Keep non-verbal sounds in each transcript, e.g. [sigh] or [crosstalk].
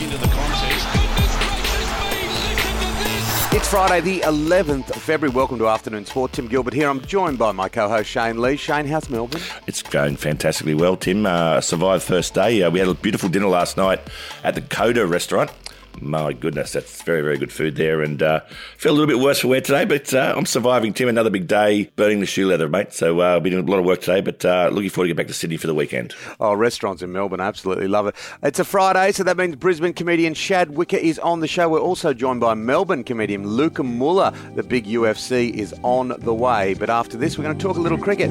minutes into the contest. It's Friday, the 11th of February. Welcome to Afternoon Sport. Tim Gilbert here. I'm joined by my co-host Shane Lee. Shane, how's Melbourne? It's going fantastically well, Tim. Uh, survived first day. Uh, we had a beautiful dinner last night at the Coda restaurant. My goodness, that's very, very good food there. And uh, feel a little bit worse for wear today, but uh, I'm surviving, Tim. Another big day burning the shoe leather, mate. So uh, I'll be doing a lot of work today, but uh, looking forward to get back to Sydney for the weekend. Oh, restaurants in Melbourne, absolutely love it. It's a Friday, so that means Brisbane comedian Shad Wicker is on the show. We're also joined by Melbourne comedian Luca Muller. The big UFC is on the way. But after this, we're going to talk a little cricket.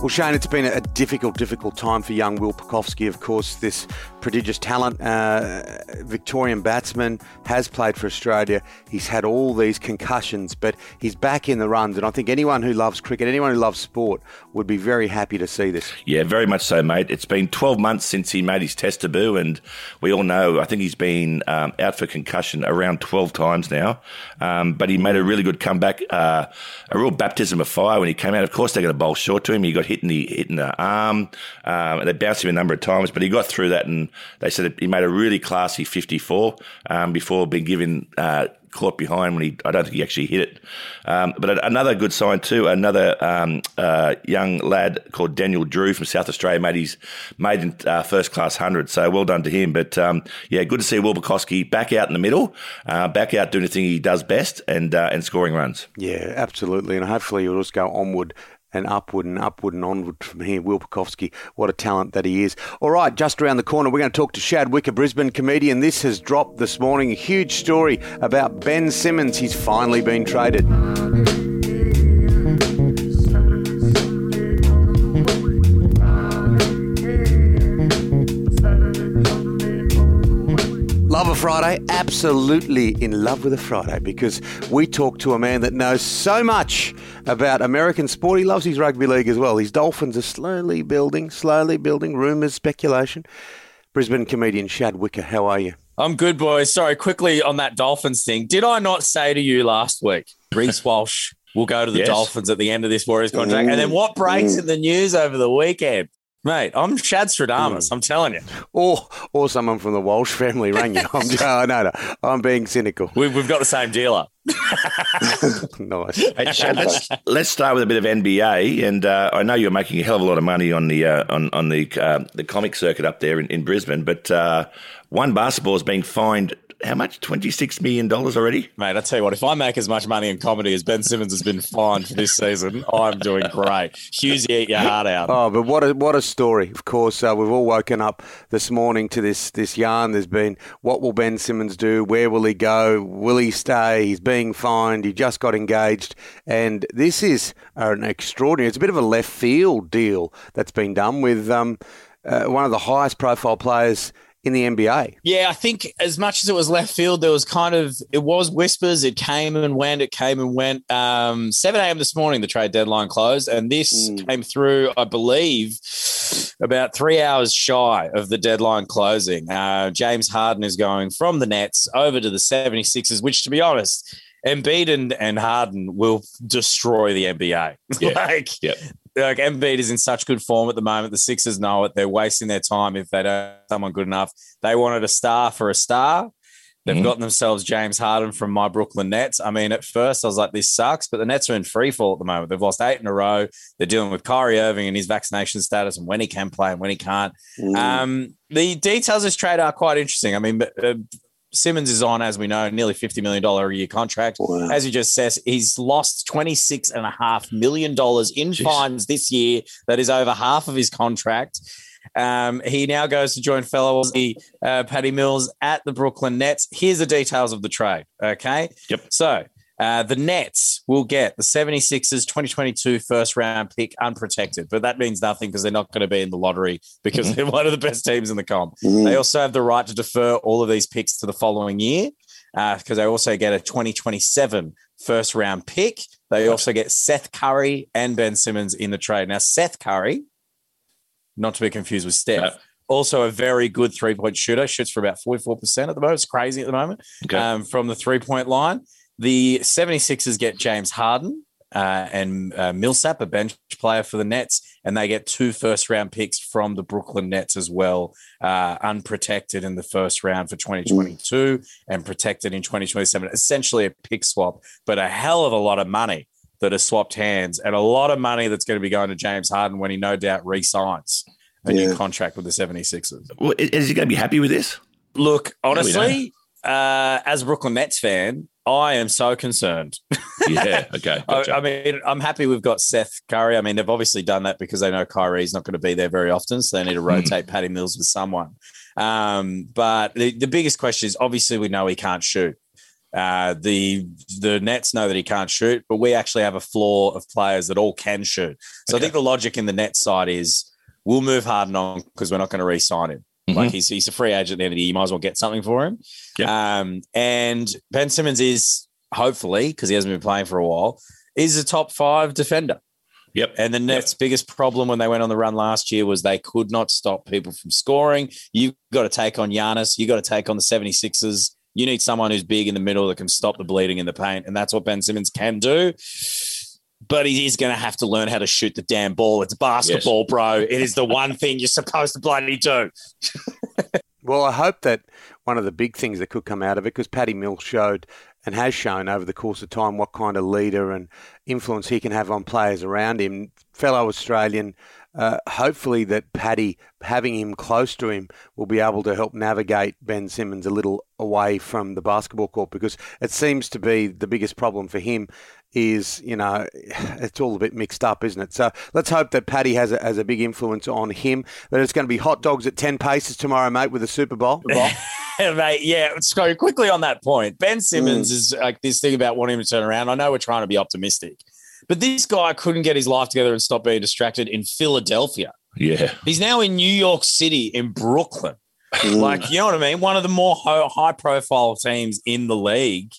Well, Shane, it's been a difficult, difficult time for young Will Pucovski. Of course, this prodigious talent, uh, Victorian batsman, has played for Australia. He's had all these concussions, but he's back in the runs. And I think anyone who loves cricket, anyone who loves sport, would be very happy to see this. Yeah, very much so, mate. It's been 12 months since he made his test debut, and we all know, I think he's been um, out for concussion around 12 times now. Um, but he made a really good comeback, uh, a real baptism of fire when he came out. Of course, they're going to bowl short to him. He got hit in the, hit in the arm. Um, they bounced him a number of times, but he got through that, and they said he made a really classy 54 um, before being given. Uh, caught behind when he, I don't think he actually hit it. Um, but another good sign too, another um, uh, young lad called Daniel Drew from South Australia made his maiden uh, first class hundred. So well done to him. But um, yeah, good to see Pucovski back out in the middle, uh, back out doing the thing he does best and uh, and scoring runs. Yeah, absolutely, and hopefully he'll just go onward and upward and upward and onward from here. Will Pucovski, what a talent that he is. All right, just around the corner, we're going to talk to Shad Wicker, Brisbane comedian. This has dropped this morning. A huge story about Ben Simmons. He's finally been traded. Love a Friday? Absolutely in love with a Friday because we talk to a man that knows so much about American sport. He loves his rugby league as well. His Dolphins are slowly building, slowly building. Rumours, speculation. Brisbane comedian Shad Wicker, how are you? I'm good, boys. Sorry, quickly on that Dolphins thing. Did I not say to you last week, Reece [laughs] Walsh will go to the Yes. Dolphins at the end of this Warriors contract? And then mm. what breaks mm. in the news over the weekend? Mate, I'm Shad Stradamus. I'm telling you. Or, or someone from the Walsh family rang you. I'm, oh, no, no, I'm being cynical. We, we've got the same dealer. [laughs] [laughs] Nice. Hey, Shad, let's, let's start with a bit of NBA, and uh, I know you're making a hell of a lot of money on the uh, on on the uh, the comic circuit up there in, in Brisbane. But uh, one basketball is being fined how much? Twenty six million dollars already. Mate, I tell you what, if I make as much money in comedy as Ben Simmons has been fined for this season, I'm doing great. Hughesy, eat your heart out. Oh, but what a what a story! Of course, uh, we've all woken up this morning to this this yarn. There's been what will Ben Simmons do? Where will he go? Will he stay? He's being fined. He just got engaged, and this is an extraordinary. It's a bit of a left field deal that's been done with um, uh, one of the highest profile players in the NBA. Yeah, I think as much as it was left field, there was kind of it was whispers. It came and went. It came and went. Um, Seven a.m. this morning, the trade deadline closed, and this came through, I believe, about three hours shy of the deadline closing. Uh, James Harden is going from the Nets over to the 76ers, which, to be honest, Embiid and, and Harden will destroy the NBA. [laughs] Yeah. like, Yep. Like Embiid is in such good form at the moment. The Sixers know it. They're wasting their time if they don't have someone good enough. They wanted a star for a star. They've Mhm. gotten themselves James Harden from my Brooklyn Nets. I mean, at first I was like, this sucks, but the Nets are in free fall at the moment. They've lost eight in a row. They're dealing with Kyrie Irving and his vaccination status and when he can play and when he can't. Um, the details of this trade are quite interesting. I mean, uh, Simmons is on, as we know, nearly $50 million a year contract. Wow. As you just said, he's lost $26.5 million in Jeez. fines this year. That is over half of his contract. Um, he now goes to join fellow Aussie uh, Patty Mills at the Brooklyn Nets. Here's the details of the trade. Okay. Yep. So uh, the Nets will get the 76ers 2022 first round pick unprotected, but that means nothing because they're not going to be in the lottery [laughs] because they're one of the best teams in the comp. Mm. They also have the right to defer all of these picks to the following year because they also get a 2027 first round pick. They also get Seth Curry and Ben Simmons in the trade. Now, Seth Curry, not to be confused with Steph, No. also a very good three point shooter, shoots for about 44% at the moment. It's crazy at the moment Okay. um, from the three point line. The 76ers get James Harden uh, and uh, Millsap, a bench player for the Nets, and they get two first round picks from the Brooklyn Nets as well, uh, unprotected in the first round for 2022 and protected in 2027. Essentially a pick swap, but a hell of a lot of money that has swapped hands and a lot of money that's going to be going to James Harden when he no doubt re signs a Yeah. new contract with the 76ers. Well, is he going to be happy with this? Look, we honestly, uh, as a Brooklyn Nets fan, I am so concerned. [laughs] Yeah. Okay. [laughs] I, Gotcha. I mean, I'm happy we've got Seth Curry. I mean, they've obviously done that because they know Kyrie's not going to be there very often, so they need to Hmm. rotate Patty Mills with someone. Um, but the, the biggest question is obviously we know he can't shoot. Uh, the the Nets know that he can't shoot, but we actually have a floor of players that all can shoot. So I think the logic in the Nets side is we'll move Harden on because we're not going to re-sign him. Mhm. Like he's he's a free agent at the end of the year. You might as well get something for him. Yeah. Um, and Ben Simmons is hopefully because he hasn't been playing for a while, is a top five defender. Yep. And the Nets' biggest problem when they went on the run last year was they could not stop people from scoring. You've got to take on Giannis. You've got to take on the 76ers. You need someone who's big in the middle that can stop the bleeding in the paint. And that's what Ben Simmons can do. But he is going to have to learn how to shoot the damn ball. It's basketball, bro. It is the one thing you're supposed to bloody do. [laughs] Well, I hope that one of the big things that could come out of it, because Patty Mills showed and has shown over the course of time what kind of leader and influence he can have on players around him. Fellow Australian, uh, hopefully that Patty, having him close to him, will be able to help navigate Ben Simmons a little away from the basketball court because it seems to be the biggest problem for him is, you know, [sighs] it's all a bit mixed up, isn't it? So let's hope that Patty has a, has a big influence on him. That it's going to be hot dogs at 10 paces tomorrow, mate, with the Super Bowl. [laughs] Mate, yeah, go quickly on that point. Ben Simmons is like this thing about wanting to turn around. I know we're trying to be optimistic, but this guy couldn't get his life together and stop being distracted in Philadelphia. Yeah. He's now in New York City, in Brooklyn. Like, you know what I mean? One of the more high profile teams in the league.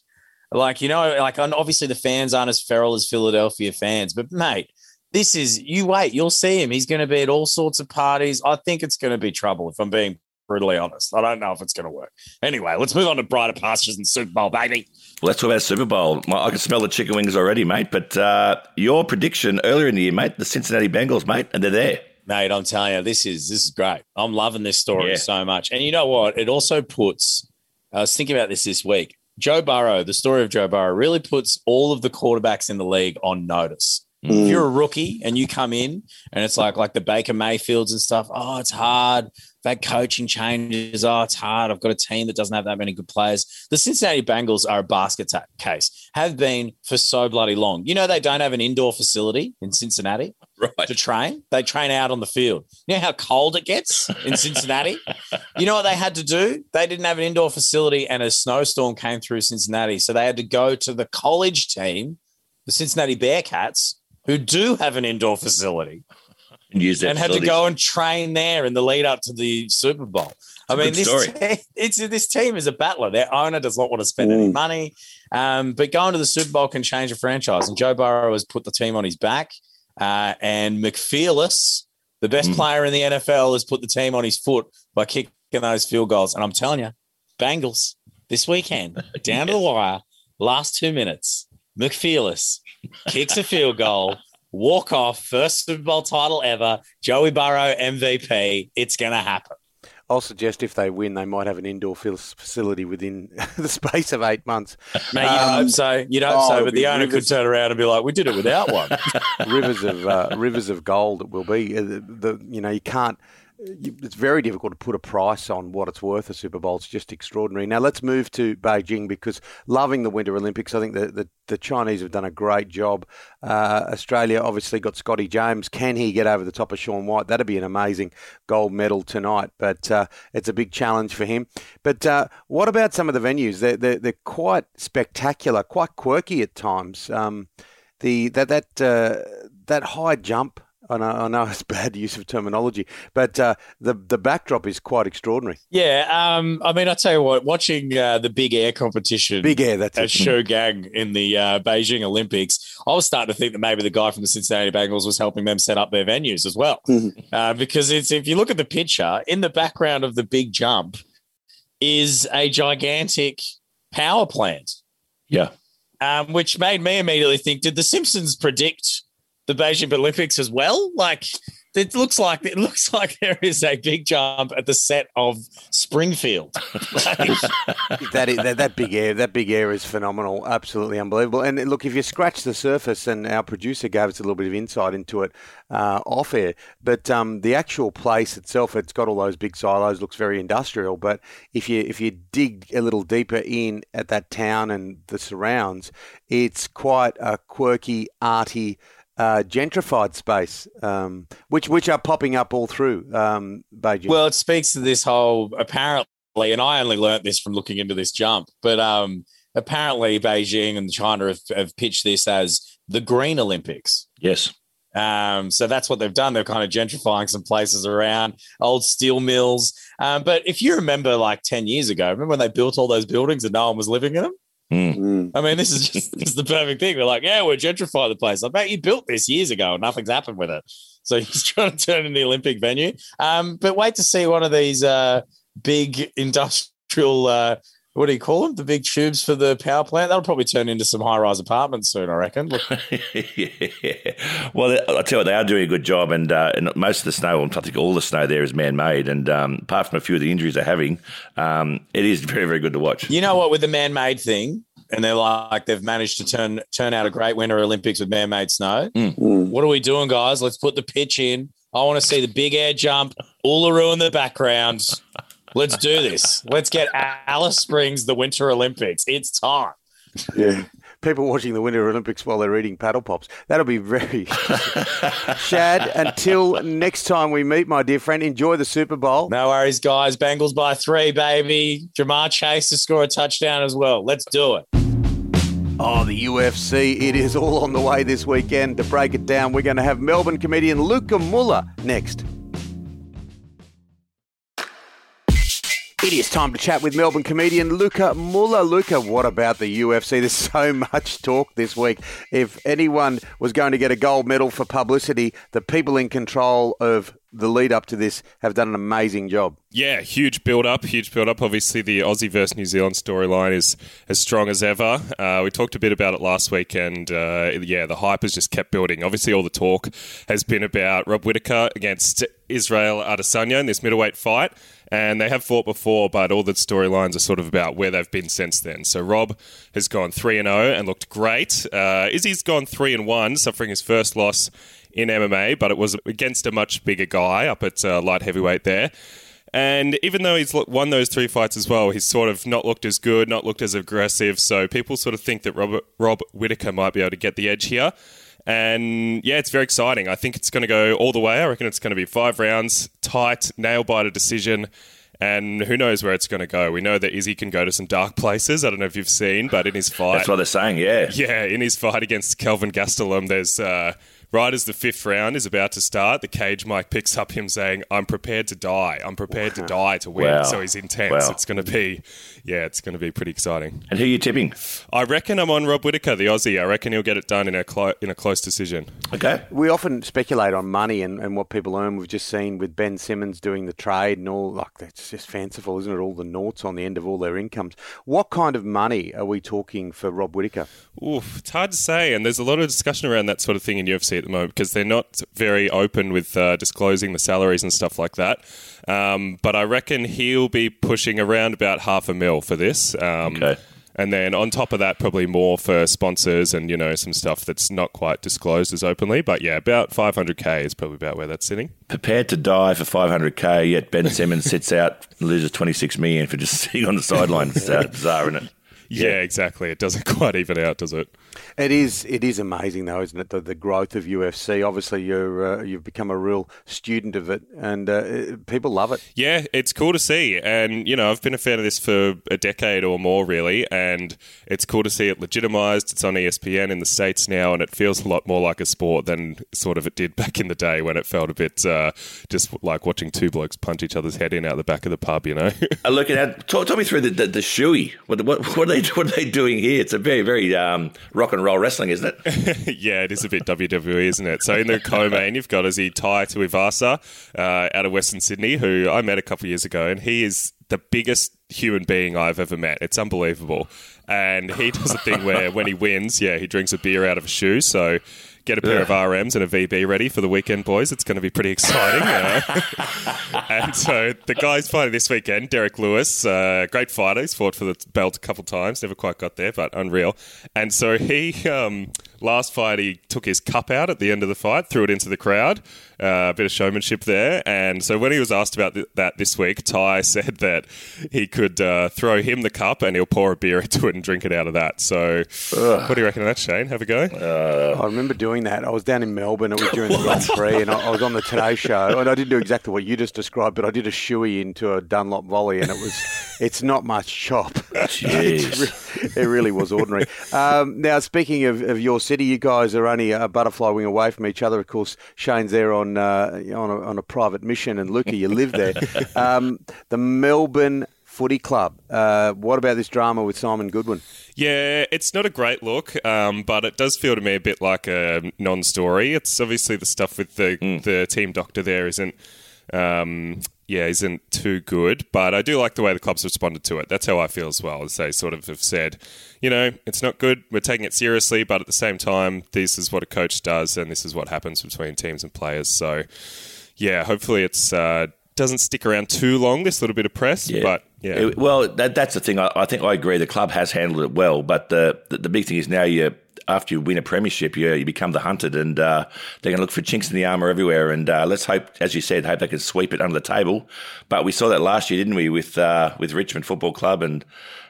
Like, you know, like and obviously the fans aren't as feral as Philadelphia fans, but mate, this is you wait, you'll see him. He's going to be at all sorts of parties. I think it's going to be trouble if I'm being brutally honest. I don't know if it's going to work. Anyway, let's move on to brighter pastures and Super Bowl, baby. Well, let's talk about Super Bowl. I can smell the chicken wings already, mate. But uh, your prediction earlier in the year, mate, the Cincinnati Bengals, mate, and they're there. Mate, I'm telling you, this is this is great. I'm loving this story Yeah. so much. And you know what? It also puts. I was thinking about this this week. Joe Burrow, the story of Joe Burrow, really puts all of the quarterbacks in the league on notice. If you're a rookie and you come in and it's like like the Baker Mayfields and stuff, oh, it's hard. That coaching changes. Oh, it's hard. I've got a team that doesn't have that many good players. The Cincinnati Bengals are a basket case, have been for so bloody long. You know, they don't have an indoor facility in Cincinnati [laughs] Right. to train. They train out on the field. You know how cold it gets in [laughs] Cincinnati? you know what they had to do? They didn't have an indoor facility and a snowstorm came through Cincinnati. So they had to go to the college team, the Cincinnati Bearcats, who do have an indoor facility And use and had to go and train there in the lead up to the Super Bowl. I mean, this te- it's this team is a battler. Their owner does not want to spend any Mm. money, um, but going to the Super Bowl can change a franchise. And Joe Burrow has put the team on his back, uh, and McFearless, the best Mm. player in the NFL, has put the team on his foot by kicking those field goals. And I'm telling you, Bengals this weekend [laughs] down to the wire, last two minutes, McFearless kicks a field goal. Walk off, first Super Bowl title ever. Joey Burrow MVP. It's going to happen. I'll suggest if they win, they might have an indoor facility within [laughs] the space of eight months. Mate, you'd Um, hope so. You'd hope oh, so. But the owner could turn around and be like, "We did it without one." [laughs] rivers of uh, rivers of gold it will be. Uh, the, the you know you can't it's very difficult to put a price on what it's worth. A Super Bowl, it's just extraordinary. Now let's move to Beijing because loving the Winter Olympics, I think the the, the Chinese have done a great job. Uh, Australia obviously got Scotty James. Can he get over the top of Shaun White? That'd be an amazing gold medal tonight, but uh, it's a big challenge for him. But uh, what about some of the venues? They're, they're, they're quite spectacular, quite quirky at times. Um, the that that uh, that high jump I know, I know it's [laughs] bad use of terminology, but uh, the the backdrop is quite extraordinary. Yeah, um, I mean, I tell you what, watching uh, the big air competition, big air, that's at Shougang in the uh, Beijing Olympics, I was starting to think that maybe the guy from the Cincinnati Bengals was helping them set up their venues as well, mm-hmm. uh, because it's if you look at the picture in the background of the big jump is a gigantic power plant. Yeah. Um, which made me immediately think: Did the Simpsons predict the Beijing Olympics as well. Like it looks like it looks like there is a big jump at the set of Springfield. [laughs] that, is, that that big air that big air is phenomenal, absolutely unbelievable. And look, if you scratch the surface, and our producer gave us a little bit of insight into it uh, off air, but um, the actual place itself, it's got all those big silos, looks very industrial. But if you if you dig a little deeper in at that town and the surrounds, it's quite a quirky, arty uh, gentrified space, um, which which are popping up all through um, Beijing. Well, it speaks to this whole apparently, and I only learnt this from looking into this jump, but um, apparently Beijing and China have, have, pitched this as the Green Olympics. Yes. Um, so that's what they've done. They're kind of gentrifying some places around, old steel mills. Um, but if you remember, like ten years ago, remember when they built all those buildings and no one was living in them? Mm. I mean, this is just this is the perfect thing. We're like, yeah, we're gentrifying the place. I bet you built this years ago and nothing's happened with it. So [laughs] he's trying to turn it into the Olympic venue. Um, but wait to see one of these uh, big industrial. Uh, what do you call them? The big tubes for the power plant. That'll probably turn into some high-rise apartments soon, I reckon. [laughs] yeah. Well, I tell you, what, they are doing a good job, and, uh, and most of the snow, I think all the snow there is man-made, and um, apart from a few of the injuries they're having, um, it is very, very good to watch. You know what? With the man-made thing, and they're like they've managed to turn turn out a great Winter Olympics with man-made snow. Mm. What are we doing, guys? Let's put the pitch in. I want to see the big air jump, Uluru in the background. [laughs] Let's do this. Let's get Alice Springs the Winter Olympics. It's time. Yeah. People watching the Winter Olympics while they're eating paddle pops. That'll be very [laughs] Shad, until next time we meet, my dear friend, enjoy the Super Bowl. No worries, guys. Bengals by three, baby. Ja'Marr Chase to score a touchdown as well. Let's do it. Oh, the UFC. It is all on the way this weekend. To break it down, we're going to have Melbourne comedian Luca Muller next. It is time to chat with Melbourne comedian Luca Muller. Luca, what about the UFC? There's so much talk this week. If anyone was going to get a gold medal for publicity, the people in control of the lead up to this have done an amazing job. Yeah, huge build up, huge build up. Obviously, the Aussie versus New Zealand storyline is as strong as ever. Uh, we talked a bit about it last week, and uh, yeah, the hype has just kept building. Obviously, all the talk has been about Rob Whittaker against Israel Adesanya in this middleweight fight and they have fought before, but all the storylines are sort of about where they've been since then. So Rob has gone three and zero oh and looked great. Uh, Izzy's gone three and one, suffering his first loss in MMA, but it was against a much bigger guy up at uh, light heavyweight there. And even though he's won those three fights as well, he's sort of not looked as good, not looked as aggressive. So people sort of think that Robert, Rob Whittaker might be able to get the edge here. And yeah, it's very exciting. I think it's going to go all the way. I reckon it's going to be five rounds, tight, nail biter decision. And who knows where it's going to go? We know that Izzy can go to some dark places. I don't know if you've seen, but in his fight, that's what they're saying. Yeah, yeah. In his fight against Kelvin Gastelum, there's uh, right as the fifth round is about to start, the cage mic picks up him saying, "I'm prepared to die. I'm prepared to die to win." Wow. So he's intense. Wow. It's going to be, yeah, it's going to be pretty exciting. And who are you tipping? I reckon I'm on Rob Whittaker, the Aussie. I reckon he'll get it done in a clo- in a close decision. Okay. We often speculate on money and, and what people earn. We've just seen with Ben Simmons doing the trade and all. Like it's just fanciful, isn't it? All the noughts on the end of all their incomes. What kind of money are we talking for Rob Whittaker? Oof, it's hard to say, and there's a lot of discussion around that sort of thing in UFC at the moment because they're not very open with uh, disclosing the salaries and stuff like that. Um, but I reckon he'll be pushing around about half a mil for this. Um, okay. And then on top of that, probably more for sponsors and, you know, some stuff that's not quite disclosed as openly. But yeah, about 500K is probably about where that's sitting. Prepared to die for 500K, yet Ben Simmons sits out and loses 26 million for just [laughs] sitting on the sideline. It's uh, bizarre, isn't it? Yeah, yeah, exactly. It doesn't [laughs] quite even out, does it? It is. It is amazing, though, isn't it? The, the growth of UFC. Obviously, you're uh, you've become a real student of it, and uh, people love it. Yeah, it's cool to see, and you know, I've been a fan of this for a decade or more, really, and it's cool to see it legitimized. It's on ESPN in the states now, and it feels a lot more like a sport than sort of it did [laughs] back in the day when it felt a bit uh, just like watching two blokes punch each other's head in out the back of the pub. You know. [laughs] uh, look at that. Talk, talk me through the the, the shoey. What, what, what, are they what are they doing here? It's a very very um, rock and roll wrestling, isn't it? [laughs] yeah, it is a bit WWE, isn't it? So in the co-main, [laughs] you've got Ozzy Tai Tuivasa uh, out of Western Sydney, who I met a couple of years ago, and he is the biggest human being I've ever met. It's unbelievable. And he does a thing where when he wins, yeah, he drinks a beer out of a shoe. So get a pair yeah. of RMs and a VB ready for the weekend, boys. It's going to be pretty exciting. uh, [laughs] and so the guys fighting this weekend, Derrick Lewis, uh, great fighter. He's fought for the belt a couple times, never quite got there, but unreal. And so he, um, last fight, he took his cup out at the end of the fight, threw it into the crowd. Uh, a bit of showmanship there. And so when he was asked about th- that this week, Tai [laughs] said that he could uh, throw him the cup and he'll pour a beer [laughs] into it and drink it out of that. So Ugh. what do you reckon of that, Shane? Have a go. Uh, I remember doing that. I was down in Melbourne. It was during the Grand Prix, and I, I, was on the Today Show. And I didn't do exactly what you just described, but I did a shoey into a Dunlop volley, and it was it's not much chop. [laughs] Jeez. it really was ordinary. Um, now, speaking of, of, your city, you guys are only a butterfly wing away from each other. Of course, Shane's there on uh, on, a, on, a, private mission, and Luca, you live there. [laughs] Um, the Melbourne Footy Club. Uh, what about this drama with Simon Goodwin? Yeah, it's not a great look, um, but it does feel to me a bit like a non-story. It's obviously the stuff with the mm. the team doctor there isn't um, yeah, isn't too good. But I do like the way the clubs responded to it. That's how I feel as well, as they sort of have said, you know, it's not good. We're taking it seriously, but at the same time, this is what a coach does, and this is what happens between teams and players. So, yeah, hopefully it's. Uh, doesn't stick around too long. This little bit of press, yeah. but yeah. It, well, that, that's the thing. I, I, think I agree. The club has handled it well, but the the, the big thing is now you after you win a premiership, you, you become the hunted, and uh, they're going to look for chinks in the armour everywhere. And uh, let's hope, as you said, hope they can sweep it under the table. But we saw that last year, didn't we, with uh, with Richmond Football Club and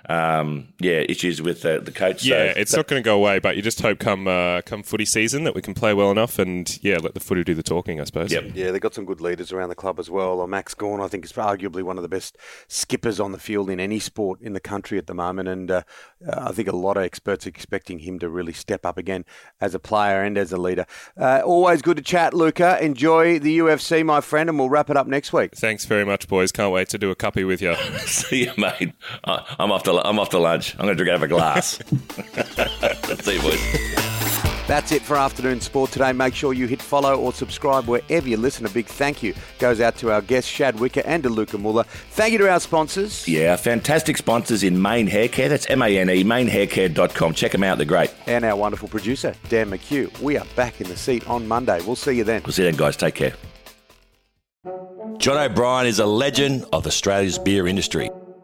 um, yeah, issues with uh, the coach. Yeah, so it's that, not going to go away, but you just hope come uh, come footy season that we can play well enough and yeah, let the footy do the talking, I suppose. Yep. Yeah, they've got some good leaders around the club as well. Uh, Max Gawn, I think, is arguably one of the best skippers on the field in any sport in the country at the moment, and uh, uh, I think a lot of experts are expecting him to really step up again as a player and as a leader. Uh, always good to chat, Luca. Enjoy the UFC, my friend, and we'll wrap it up next week. Thanks very much, boys. Can't wait to do a copy with you. [laughs] See you, mate. I'm off to I'm off to lunch. I'm going to drink out of a glass. [laughs] See you, boys. That's it for afternoon sport today. Make sure you hit follow or subscribe wherever you listen. A big thank you goes out to our guests, Shad Wicker and DeLuca Muller. Thank you to our sponsors. Yeah, fantastic sponsors in Mane Haircare. That's M A N E, manehaircare.com. Check them out, they're great. And our wonderful producer, Dan McHugh. We are back in the seat on Monday. We'll see you then. We'll see you then, guys. Take care. John O'Brien is a legend of Australia's beer industry.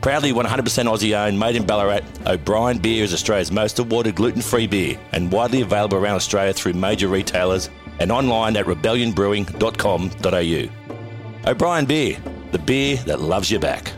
Proudly 100% Aussie owned, made in Ballarat, O'Brien Beer is Australia's most awarded gluten free beer and widely available around Australia through major retailers and online at rebellionbrewing.com.au. O'Brien Beer, the beer that loves you back.